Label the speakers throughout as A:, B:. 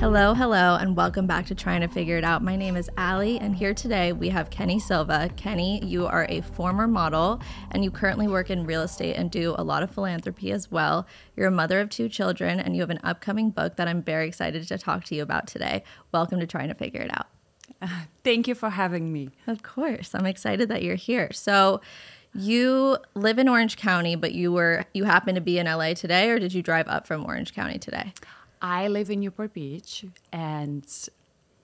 A: Hello, hello, and welcome back to Trying to Figure It Out. My name is Ally, and here today we have Keni Silva. Keni, you are a former model, and you currently work in real estate and do a lot of philanthropy as well. You're a mother of two children, and you have an upcoming book that I'm very excited to talk to you about today. Welcome to Trying to Figure It Out.
B: Thank you for having me.
A: Of course, I'm excited that you're here. So, you live in Orange County, but you were you happen to be in LA today, or did you drive up from Orange County today?
B: I live in Newport Beach and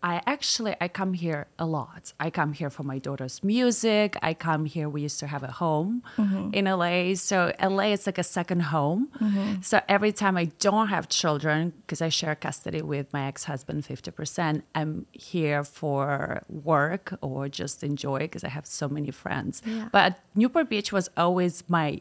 B: I actually I come here a lot. I come here for my daughter's music. I come here. We used to have a home mm-hmm. in LA, so LA is like a second home. Mm-hmm. So every time I don't have children, because I share custody with my ex-husband fifty percent, I'm here for work or just enjoy because I have so many friends. Yeah. But Newport Beach was always my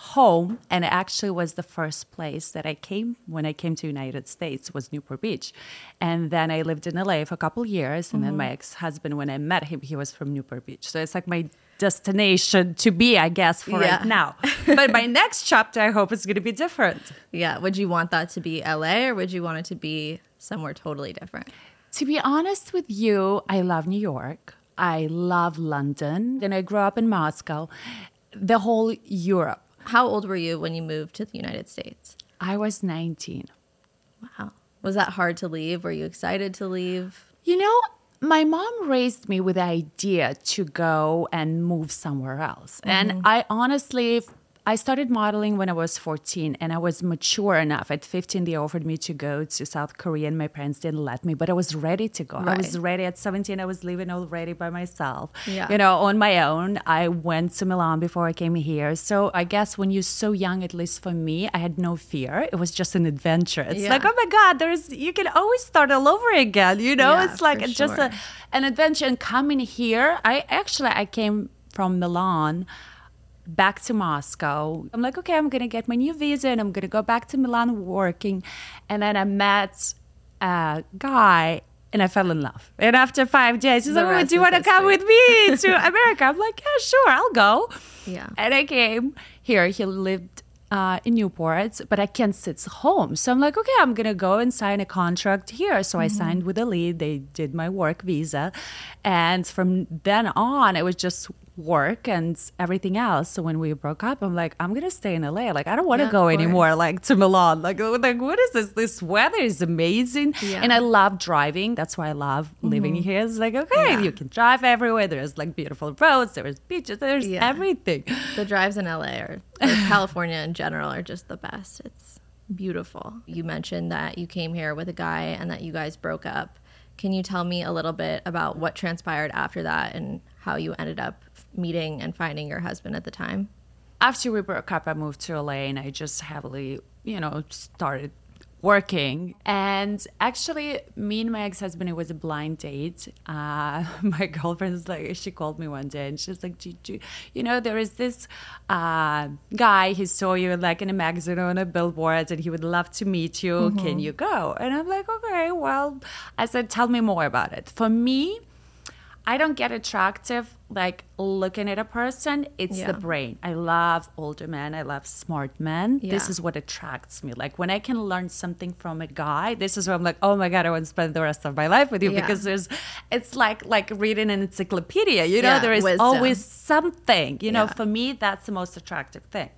B: home and it actually was the first place that I came when I came to United States was Newport Beach. And then I lived in LA for a couple years and mm-hmm. then my ex-husband when I met him he was from Newport Beach. So it's like my destination to be I guess for yeah. right now. but my next chapter I hope is going to be different.
A: Yeah, would you want that to be LA or would you want it to be somewhere totally different?
B: To be honest with you, I love New York. I love London. and I grew up in Moscow. The whole Europe
A: how old were you when you moved to the United States?
B: I was 19.
A: Wow. Was that hard to leave? Were you excited to leave?
B: You know, my mom raised me with the idea to go and move somewhere else. Mm-hmm. And I honestly I started modeling when I was 14 and I was mature enough. At 15, they offered me to go to South Korea and my parents didn't let me, but I was ready to go. Right. I was ready at 17. I was living already by myself, yeah. you know, on my own. I went to Milan before I came here. So I guess when you're so young, at least for me, I had no fear. It was just an adventure. It's yeah. like, oh my God, there's, you can always start all over again, you know? Yeah, it's like just sure. a, an adventure. And coming here, I actually, I came from Milan back to Moscow. I'm like, okay, I'm gonna get my new visa and I'm gonna go back to Milan working. And then I met a guy and I fell in love. And after five days, he's the like, Do you want to come with me to America? I'm like, Yeah, sure, I'll go. Yeah. And I came here. He lived uh, in Newport, but I can't sit at home. So I'm like, okay, I'm gonna go and sign a contract here. So mm-hmm. I signed with the lead. They did my work visa, and from then on, it was just work and everything else. So when we broke up, I'm like, I'm gonna stay in LA. Like I don't want to yeah, go anymore. Like to Milan. Like like what is this? This weather is amazing, yeah. and I love driving. That's why I love mm-hmm. living here. It's like okay, yeah. you can drive everywhere. There's like beautiful roads. There's beaches. There's everything.
A: The drives in LA or, or California in general are just the best. It's beautiful. You mentioned that you came here with a guy and that you guys broke up. Can you tell me a little bit about what transpired after that and how you ended up meeting and finding your husband at the time?
B: After we broke up, I moved to LA and I just heavily, you know, started working. And actually, me and my ex husband, it was a blind date. Uh, my girlfriend's like, she called me one day and she's like, you know, there is this uh, guy, he saw you like in a magazine or on a billboard and he would love to meet you. Mm-hmm. Can you go? And I'm like, okay, well, I said, tell me more about it. For me, I don't get attractive like looking at a person, it's yeah. the brain. I love older men. I love smart men. Yeah. This is what attracts me. Like when I can learn something from a guy, this is where I'm like, oh my god, I want to spend the rest of my life with you yeah. because there's, it's like like reading an encyclopedia. You know, there is wisdom. always something. You know, for me, that's the most attractive thing.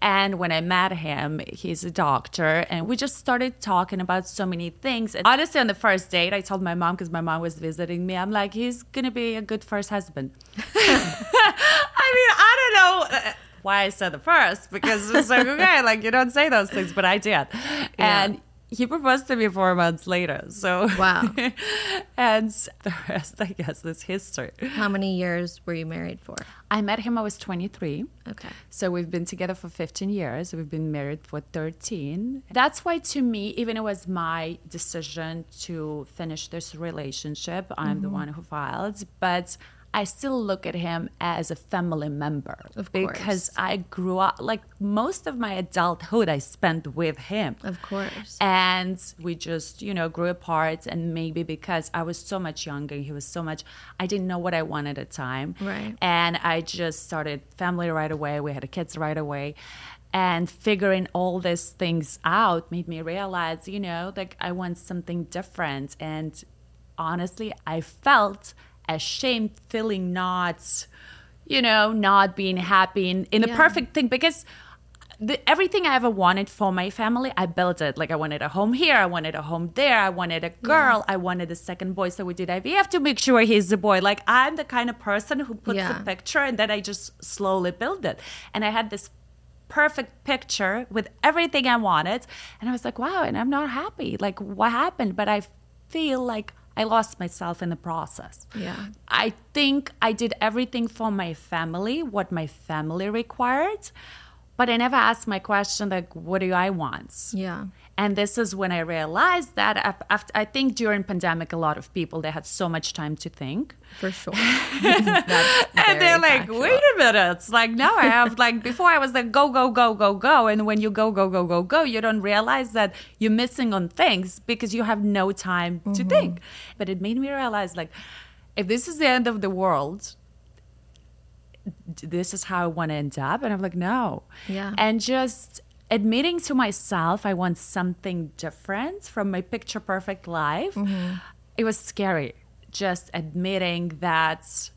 B: And when I met him, he's a doctor, and we just started talking about so many things. And honestly, on the first date, I told my mom because my mom was visiting me, I'm like, he's gonna be a good first husband. I mean, I don't know uh, why I said the first because it's like, okay, like you don't say those things, but I did. Yeah. And he proposed to me four months later. So
A: wow.
B: and the rest, I guess, is history.
A: How many years were you married for?
B: I met him. I was 23.
A: Okay.
B: So we've been together for 15 years. We've been married for 13. That's why, to me, even it was my decision to finish this relationship. I'm mm-hmm. the one who filed, but I still look at him as a family member.
A: Of
B: Because. I grew up, like most of my adulthood, I spent with him.
A: Of course.
B: And we just, you know, grew apart. And maybe because I was so much younger, he was so much, I didn't know what I wanted at the time.
A: Right.
B: And I just started family right away. We had kids right away. And figuring all these things out made me realize, you know, like I want something different. And honestly, I felt ashamed feeling not, you know, not being happy in, in the perfect thing because the, everything I ever wanted for my family, I built it. Like I wanted a home here, I wanted a home there, I wanted a girl, I wanted a second boy. So we did IVF to make sure he's a boy. Like I'm the kind of person who puts
A: Yeah.
B: a picture and then I just slowly build it. And I had this perfect picture with everything I wanted. And I was like, wow, and I'm not happy. Like what happened? But I feel like I lost myself in the process.
A: Yeah.
B: I think I did everything for my family, what my family required, but I never asked my question like, what do I want?
A: Yeah.
B: And this is when I realized that after, I think during pandemic, a lot of people they had so much time to think,
A: For sure.
B: And they're like,
A: factual.
B: "Wait a minute!" It's like now I have like before I was like, "Go, go, go, go, go," and when you go, go, go, go, go, you don't realize that you're missing on things because you have no time
A: Mm-hmm.
B: to think. But it made me realize, like, if this is the end of the world, this is how I want to end up, and I'm like, no,
A: Yeah.
B: and just admitting to myself I want something different from my picture perfect life. Mm-hmm. It was scary just admitting that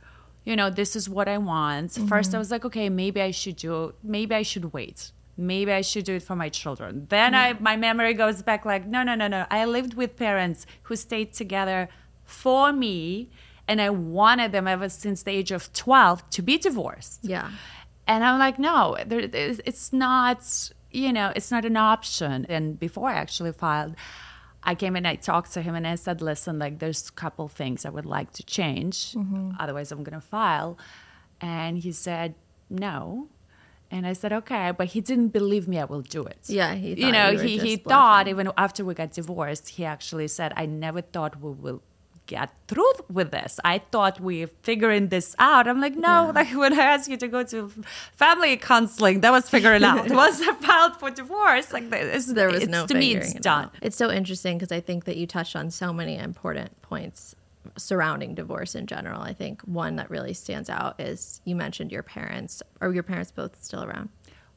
B: you know this is what I want. First I mm-hmm. was like okay, maybe I should do maybe I should wait. Maybe I should do it for my children. Then I my memory goes back like no no no no. I lived with parents who stayed together for me and I wanted them ever since the age of 12 to be divorced.
A: Yeah.
B: And I'm like, no, there, it's not, you know, it's not an option. And before I actually filed, I came and I talked to him and I said, listen, like, there's a couple things I would like to change. Mm-hmm. Otherwise, I'm going to file. And he said, no. And I said, okay. But he didn't believe me I will do it.
A: Yeah, he
B: you know,
A: you
B: he, he thought, even after we got divorced, he actually said, I never thought we will get through with this. I thought we're figuring this out. I'm like, no,
A: Yeah.
B: like when I asked you to go to family counseling, that was figuring out. it was filed for divorce, like
A: There was no
B: to me, it's
A: it
B: done.
A: out. It's so interesting because I think that you touched on so many important points surrounding divorce in general. I think one that really stands out is you mentioned your parents. Are your parents both still around?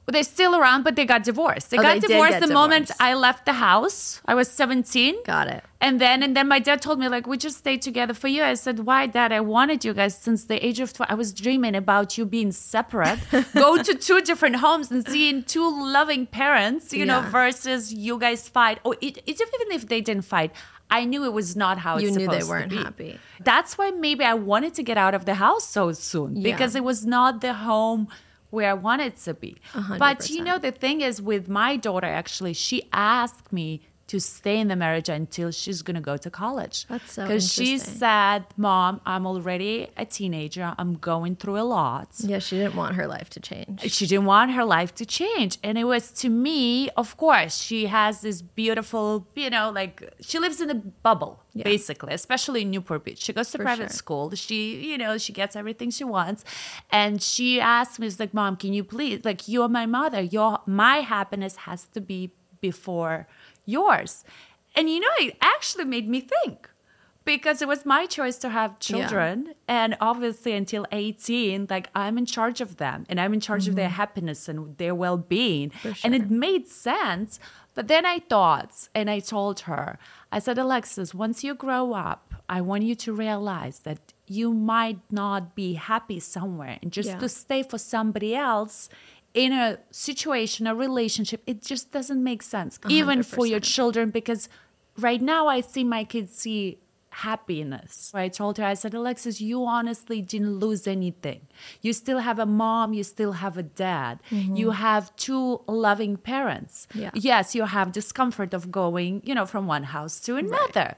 B: Well, they're still around, but they got divorced. They
A: Oh,
B: got
A: they
B: divorced
A: get
B: the moment. I left the house. I was 17.
A: Got it.
B: And then and then my dad told me like we just stayed together for you. I said, Why dad? I wanted you guys since the age of 12. I was dreaming about you being separate. Go to two different homes and seeing two loving parents, you know, versus you guys fight. Or it, it, even if they didn't fight, I knew it was not how
A: You knew they weren't happy.
B: That's why maybe I wanted to get out of the house so soon
A: Yeah.
B: because it was not the home where I wanted to be.
A: hundred
B: But you know, the thing is with my daughter, actually, she asked me to stay in the marriage until she's going to go to college.
A: That's so
B: Because she said, Mom, I'm already a teenager. I'm going through a lot.
A: Yeah, she didn't want her life to change.
B: She didn't want her life to change. And it was to me, of course, she has this beautiful, you know, like she lives in a bubble,
A: Yeah.
B: basically, especially in Newport Beach. She goes to
A: For
B: private
A: sure.
B: school. She, you know, she gets everything she wants. And she asked me, she's like, Mom, can you please, like, you're my mother. Your my happiness has to be before yours. And you know, it actually made me think. Because it was my choice to have children. And obviously, until 18, like I'm in charge of them and I'm in charge of their mm-hmm. happiness and their well being. And it made sense. But then I thought, and I told her, I said, Alexis, once you grow up, I want you to realize that you might not be happy somewhere. And just
A: Yeah.
B: to stay for somebody else in a situation, a relationship, it just doesn't make sense. Even for your children, because right now I see my kids see happiness. I told her, I said, Alexis, you honestly didn't lose anything. You still have a mom, you still have a dad, you have two loving parents.
A: Yeah.
B: Yes, you have discomfort of going, you know, from one house to another.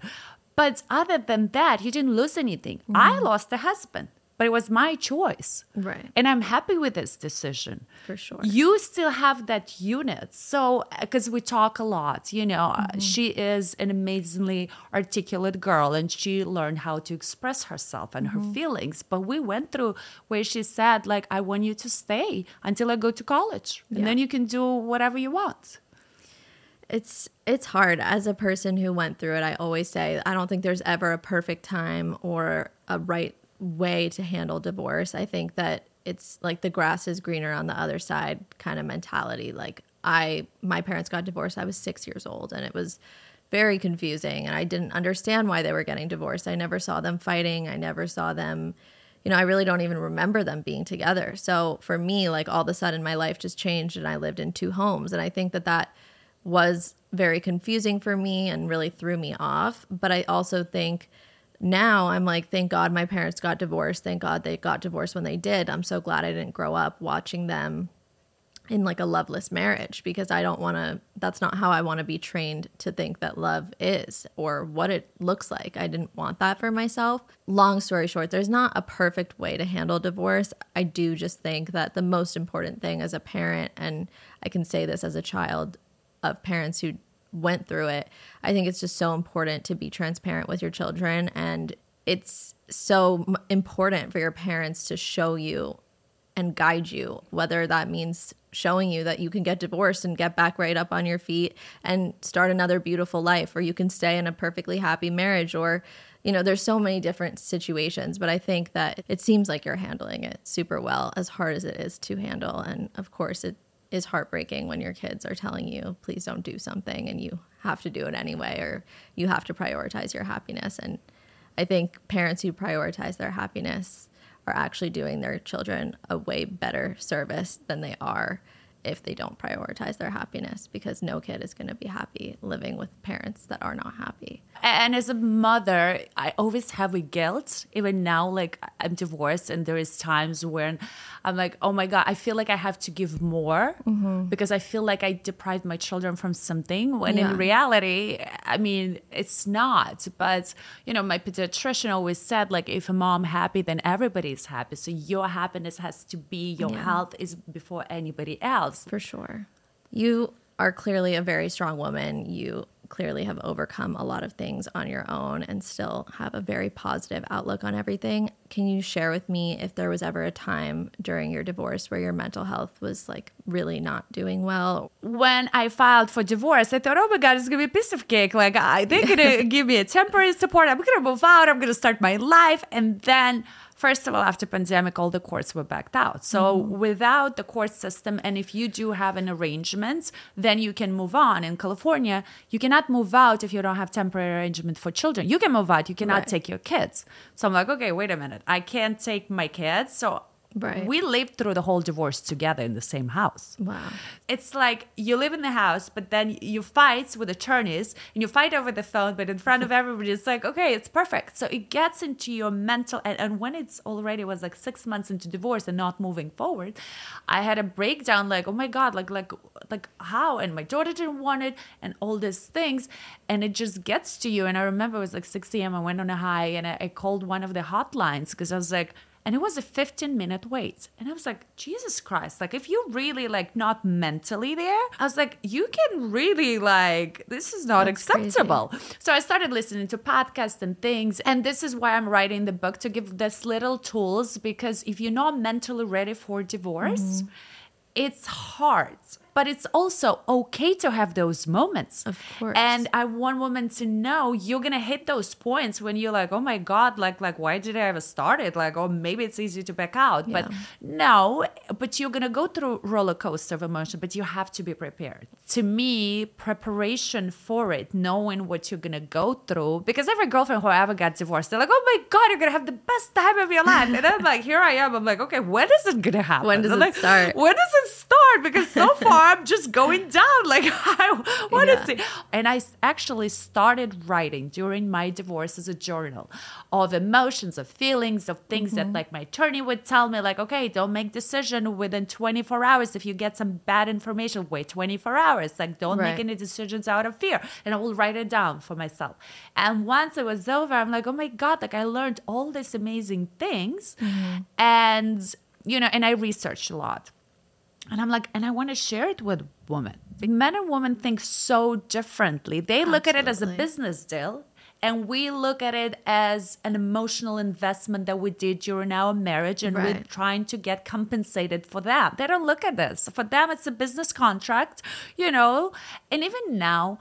B: But other than that, you didn't lose anything. I lost a husband. But it was my choice.
A: Right.
B: And I'm happy with this decision.
A: For sure.
B: You still have that unit. So, because we talk a lot, you know, uh,
A: Mm-hmm.
B: she is an amazingly articulate girl and she learned how to express herself and
A: Mm-hmm.
B: her feelings. But we went through where she said, like, I want you to stay until I go to college and
A: Yeah.
B: then you can do whatever you want.
A: it's it's hard as a person who went through it i always say i don't think there's ever a perfect time or a right way to handle divorce i think that it's like the grass is greener on the other side kind of mentality like i my parents got divorced i was six years old and it was very confusing and i didn't understand why they were getting divorced i never saw them fighting i never saw them you know, I really don't even remember them being together. So for me, like all of a sudden my life just changed and I lived in two homes. And I think that that was very confusing for me and really threw me off. But I also think now I'm like, thank God my parents got divorced. Thank God they got divorced when they did. I'm so glad I didn't grow up watching them in like a loveless marriage because I don't want to that's not how I want to be trained to think that love is or what it looks like. I didn't want that for myself. Long story short, there's not a perfect way to handle divorce. I do just think that the most important thing as a parent and I can say this as a child of parents who went through it, I think it's just so important to be transparent with your children and it's so important for your parents to show you and guide you, whether that means showing you that you can get divorced and get back right up on your feet and start another beautiful life, or you can stay in a perfectly happy marriage, or, you know, there's so many different situations. But I think that it seems like you're handling it super well, as hard as it is to handle. And of course, it is heartbreaking when your kids are telling you, please don't do something, and you have to do it anyway, or you have to prioritize your happiness. And I think parents who prioritize their happiness are actually doing their children a way better service than they are if they don't prioritize their happiness because no kid is going to be happy living with parents that are not happy.
B: And as a mother, I always have a guilt. Even now, like I'm divorced, and there is times when I'm like, oh my god, I feel like I have to give more mm-hmm. because I feel like I deprived my children from something. When
A: Yeah.
B: in reality, I mean, it's not. But you know, my pediatrician always said, like, if a mom happy, then everybody's happy. So your happiness has to be your
A: Yeah.
B: health is before anybody else.
A: For sure. You are clearly a very strong woman. You clearly have overcome a lot of things on your own and still have a very positive outlook on everything. Can you share with me if there was ever a time during your divorce where your mental health was like really not doing well?
B: when I filed for divorce, I thought, oh my God, it's gonna be a piece of cake. Like, I, they're gonna give me a temporary support. I'm gonna move out. I'm gonna start my life. And then, first of all, after pandemic, all the courts were backed out. So mm-hmm. without the court system, and if you do have an arrangement, then you can move on. In California, you cannot move out if you don't have temporary arrangement for children. You can move out. You cannot
A: Right.
B: take your kids. So I'm like, okay, wait a minute. I can't take my kids. So
A: Right.
B: we lived through the whole divorce together in the same house.
A: Wow.
B: It's like you live in the house, but then you fight with attorneys and you fight over the phone, but in front of everybody, it's like, okay, it's perfect. So it gets into your mental, and, and when it's already was like six months into divorce and not moving forward, I had a breakdown like, oh my God, like, like, like how? And my daughter didn't want it and all these things. And it just gets to you. And I remember it was like 6 a.m. I went on a high and I, I called one of the hotlines because I was like, and it was a 15 minute wait. And i was like jesus christ like if you really like not mentally there i was like you can really like this is not
A: That's crazy.
B: acceptable. So i started listening to podcasts and things. And this is why i'm writing the book to give this little tools because if you're not mentally ready for divorce mm-hmm. it's hard but it's also okay to have those moments
A: Of course.
B: and I want women to know you're gonna hit those points when you're like, oh my god, like like why did I ever start it? Like, oh maybe it's easy to back out, but no. But you're gonna go through roller coaster of emotion, but you have to be prepared. To me, preparation for it, knowing what you're gonna go through, because every girlfriend who ever got divorced, they're like, oh my god, you're gonna have the best time of your life, and I'm like, here I am. I'm like, okay, when is it gonna happen?
A: When does
B: I'm
A: it
B: like,
A: start?
B: When does it start? Because so far I'm just going down. Like, I want to see. And I actually started writing during my divorce as a journal of emotions, of feelings, of things mm-hmm. that like my attorney would tell me, like, okay, don't make decision within 24 hours. If you get some bad information, wait 24 hours. Like, don't right. make any decisions out of fear. And I will write it down for myself. And once it was over, I'm like, oh my God, like I learned all these amazing things. Mm-hmm. And, you know, and I researched a lot. And I'm like, and I want to share it with women. Men and women think so differently. They look at it as a business deal and we look at it as an emotional investment that we did during our marriage and right. we're trying to get compensated for that they don't look at this for them it's a business contract you know and even now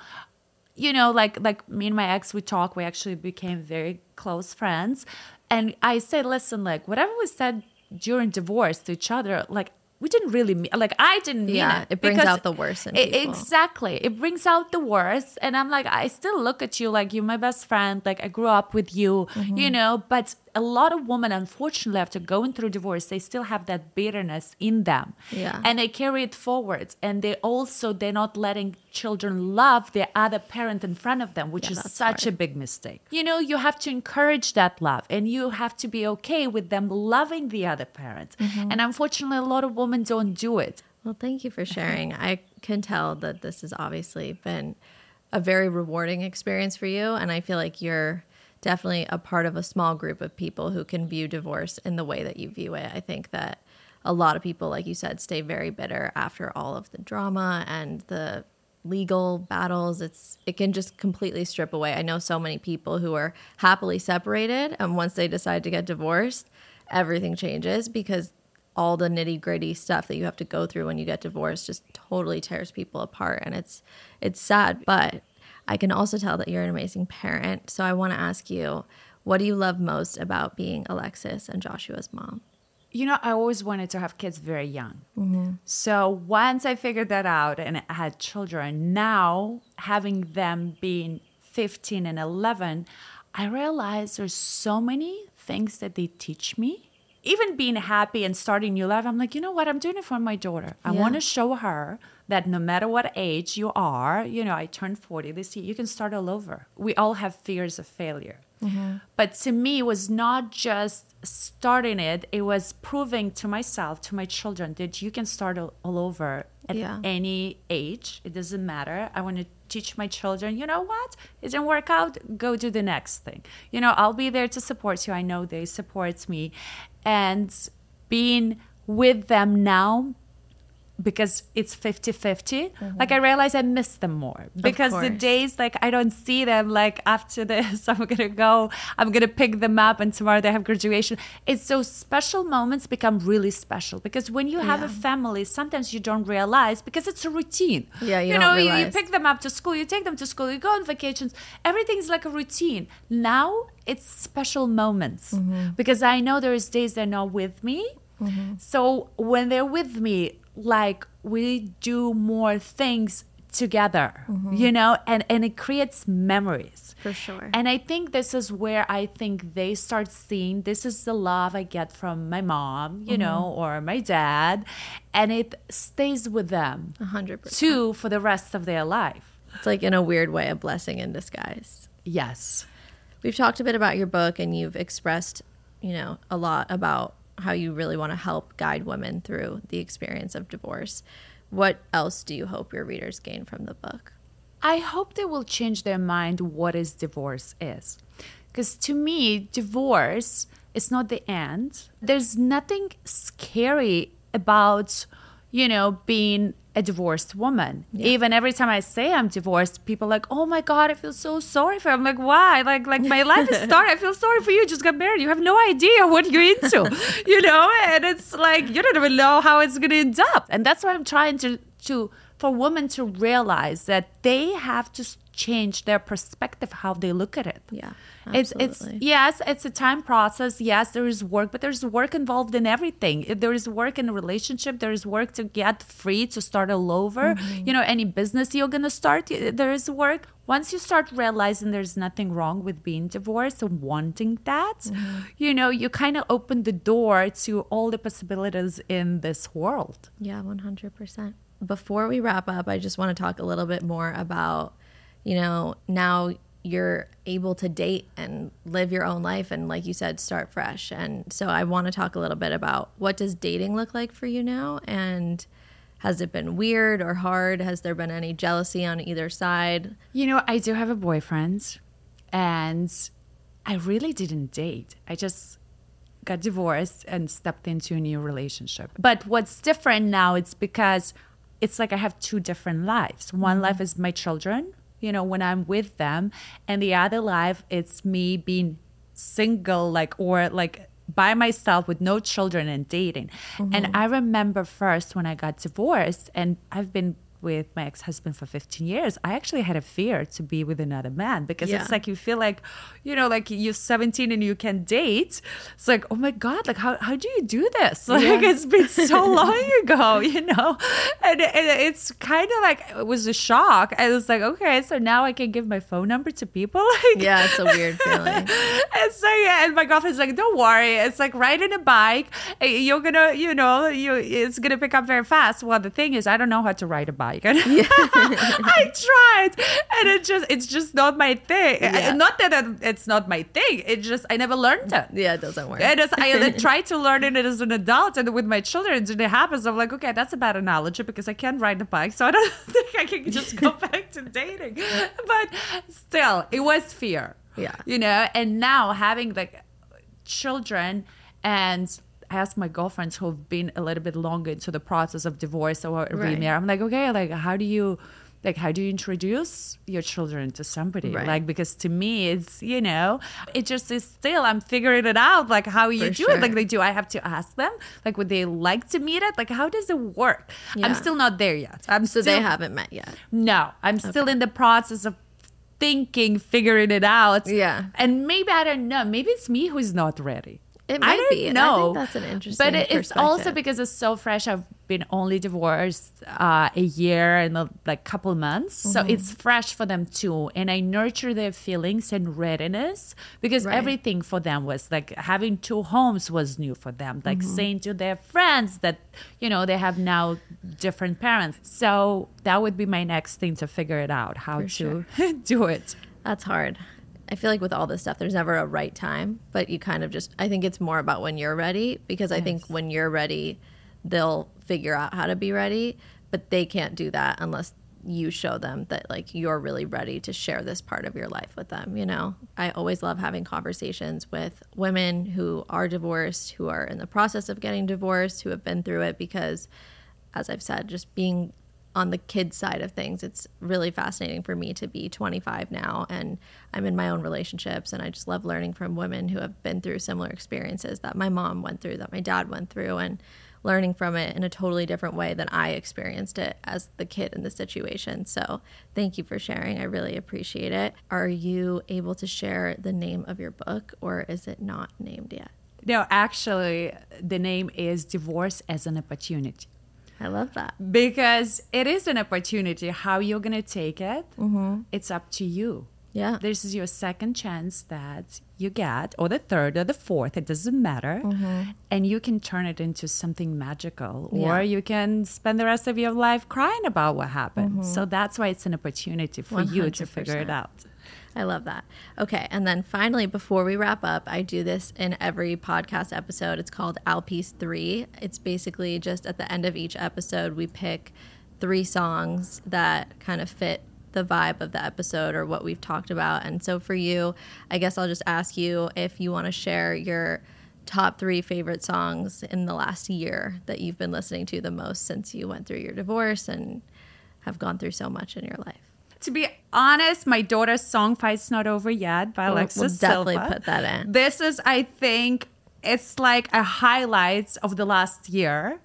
B: you know like like me and my ex we talk we actually became very close friends and i say listen like whatever we said during divorce to each other like we didn't really mean like I didn't mean yeah, it.
A: It brings out the worst in
B: it, Exactly. It brings out the worst. And I'm like, I still look at you like you're my best friend. Like I grew up with you, mm-hmm. you know, but a lot of women, unfortunately, after going through divorce, they still have that bitterness in them.
A: Yeah.
B: And they carry it forward. And they also, they're not letting children love their other parent in front of them, which yeah, is such hard. a big mistake. You know, you have to encourage that love and you have to be okay with them loving the other parent. Mm-hmm. And unfortunately, a lot of women don't do it.
A: Well, thank you for sharing. I can tell that this has obviously been a very rewarding experience for you. And I feel like you're definitely a part of a small group of people who can view divorce in the way that you view it. I think that a lot of people, like you said, stay very bitter after all of the drama and the legal battles. It's it can just completely strip away. I know so many people who are happily separated and once they decide to get divorced everything changes because all the nitty gritty stuff that you have to go through when you get divorced just totally tears people apart and it's it's sad. But I can also tell that you're an amazing parent. So I want to ask you, what do you love most about being Alexis and Joshua's mom?
B: You know, I always wanted to have kids very young. Mm-hmm. So once I figured that out and I had children, now having them being 15 and 11, I realized there's so many things that they teach me. Even being happy and starting new life, I'm like, you know what? I'm doing it for my daughter. I yeah. want to show her that no matter what age you are, you know, I turned 40 this year, you can start all over. We all have fears of failure. Mm-hmm. But to me, it was not just starting it, it was proving to myself, to my children, that you can start all, all over at yeah. any age. It doesn't matter. I want to teach my children, you know what? It didn't work out, go do the next thing. You know, I'll be there to support you. I know they support me. And being with them now because it's 50 50 mm-hmm. like i realize i miss them more because the days like i don't see them like after this i'm gonna go i'm gonna pick them up and tomorrow they have graduation it's those special moments become really special because when you have yeah. a family sometimes you don't realize because it's a routine
A: yeah you, you know
B: you, you pick them up to school you take them to school you go on vacations everything's like a routine now it's special moments mm-hmm. because i know there's days they're not with me Mm-hmm. So when they're with me, like we do more things together mm-hmm. you know? And and it creates memories.
A: For sure.
B: And i think this is where i think they start seeing this is the love i get from my mom you mm-hmm. know or my dad and it stays with them
A: 100%
B: too for the rest of their life.
A: It's like in a weird way a blessing in disguise.
B: Yes.
A: We've talked a bit about your book and you've expressed you know a lot about how you really want to help guide women through the experience of divorce. What else do you hope your readers gain from the book?
B: I hope they will change their mind what is divorce is. Because to me, divorce is not the end. There's nothing scary about, you know, being a divorced woman. Yeah. Even every time I say I'm divorced, people are like, "Oh my god, I feel so sorry for." You. I'm like, "Why? Like, like my life is started. I feel sorry for you. Just got married. You have no idea what you're into, you know." And it's like you don't even know how it's gonna end up. And that's why I'm trying to to for women to realize that they have to change their perspective how they look at it.
A: Yeah
B: absolutely. it's it's yes it's a time process. Yes there is work but there's work involved in everything. There is work in a relationship there is work to get free to start all over. Mm-hmm. you know any business you're gonna start there is work. Once you start realizing there's nothing wrong with being divorced and wanting that mm-hmm. you know you kind of open the door to all the possibilities in this world.
A: Yeah 100% before we wrap up, I just want to talk a little bit more about, you know, now you're able to date and live your own life and like you said start fresh. And so i want to talk a little bit about what does dating look like for you now? And has it been weird or hard? Has there been any jealousy on either side?
B: You know i do have a boyfriend and i really didn't date. I just got divorced and stepped into a new relationship. But what's different now it's because it's like i have two different lives. One mm-hmm. life is my children you know, when I'm with them. And the other life, it's me being single, like, or like by myself with no children and dating. Mm-hmm. And I remember first when I got divorced, and I've been with my ex-husband for 15 years i actually had a fear to be with another man because yeah. it's like you feel like you know like you're 17 and you can date. It's like oh my god like how, how do you do this? Like yeah. it's been so long ago you know? And, and it's kind of like it was a shock. I was like okay so now i can give my phone number to people?
A: Like yeah it's a weird feeling.
B: And so yeah and my girlfriend's like don't worry. It's like riding a bike. You're gonna you know you it's gonna pick up very fast. Well the thing is i don't know how to ride a bike yeah. I tried, and it just it's just not my thing. Yeah. Not that it's not my thing. It just I never learned it.
A: Yeah, it doesn't work.
B: And I tried to learn it as an adult, and with my children, and it happens. I'm like, okay, that's a bad analogy because I can't ride a bike, so I don't think I can just go back to dating. But still, it was fear.
A: Yeah,
B: you know. And now having like children and ask my girlfriends who've been a little bit longer into the process of divorce or right. remarriage. I'm like, okay, like how do you like how do you introduce your children to somebody right. like because to me it's you know it just is still i'm figuring it out like how you For do sure. it like they do i have to ask them like would they like to meet it like how does it work yeah. i'm still not there yet i'm
A: so
B: still,
A: they haven't met yet
B: no i'm okay. still in the process of thinking figuring it out
A: yeah
B: and maybe i don't know maybe it's me who's not ready
A: it might I don't be. know. that's an interesting.
B: But it's also because it's so fresh. I've been only divorced uh, a year and a, like couple months, mm-hmm. so it's fresh for them too. And I nurture their feelings and readiness because right. everything for them was like having two homes was new for them. Like mm-hmm. saying to their friends that you know they have now different parents. So that would be my next thing to figure it out how for to sure. do it.
A: That's hard. I feel like with all this stuff, there's never a right time, but you kind of just, I think it's more about when you're ready because yes. I think when you're ready, they'll figure out how to be ready, but they can't do that unless you show them that like you're really ready to share this part of your life with them you know i always love having conversations with women who are divorced who are in the process of getting divorced who have been through it because as i've said just being on the kids side of things it's really fascinating for me to be 25 now and i'm in my own relationships and i just love learning from women who have been through similar experiences that my mom went through that my dad went through and learning from it in a totally different way than i experienced it as the kid in the situation. So thank you for sharing. I really appreciate it. Are you able to share the name of your book or is it not named yet?
B: No actually the name is divorce as an opportunity
A: I love that.
B: Because it is an opportunity. How you're going to take it, mm-hmm. it's up to you.
A: Yeah.
B: This is your second chance that you get, or the third or the fourth, it doesn't matter. Mm-hmm. And you can turn it into something magical, yeah. or you can spend the rest of your life crying about what happened. Mm-hmm. So that's why it's an opportunity for 100%. you to figure it out.
A: I love that. Okay. And then finally, before we wrap up, I do this in every podcast episode. It's called Al P's 3. It's basically just at the end of each episode, we pick three songs that kind of fit the vibe of the episode or what we've talked about. And so for you, I guess I'll just ask you if you want to share your top three favorite songs in the last year that you've been listening to the most since you went through your divorce and have gone through so much in your life
B: to be honest, my daughter's song "Fight's Not Over Yet" by Alexis we'll
A: definitely
B: Silva.
A: put that in.
B: This is, I think, it's like a highlights of the last year.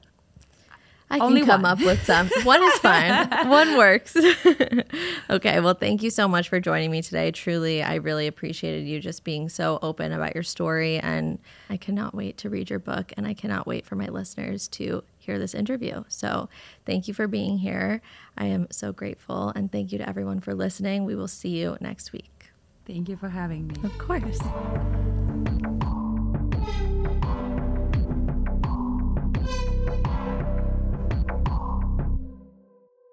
A: I Only can come one. up with some. One is fine. one works. okay. Well, thank you so much for joining me today. Truly, I really appreciated you just being so open about your story. And I cannot wait to read your book. And I cannot wait for my listeners to hear this interview. So thank you for being here. I am so grateful. And thank you to everyone for listening. We will see you next week.
B: Thank you for having me.
A: Of course.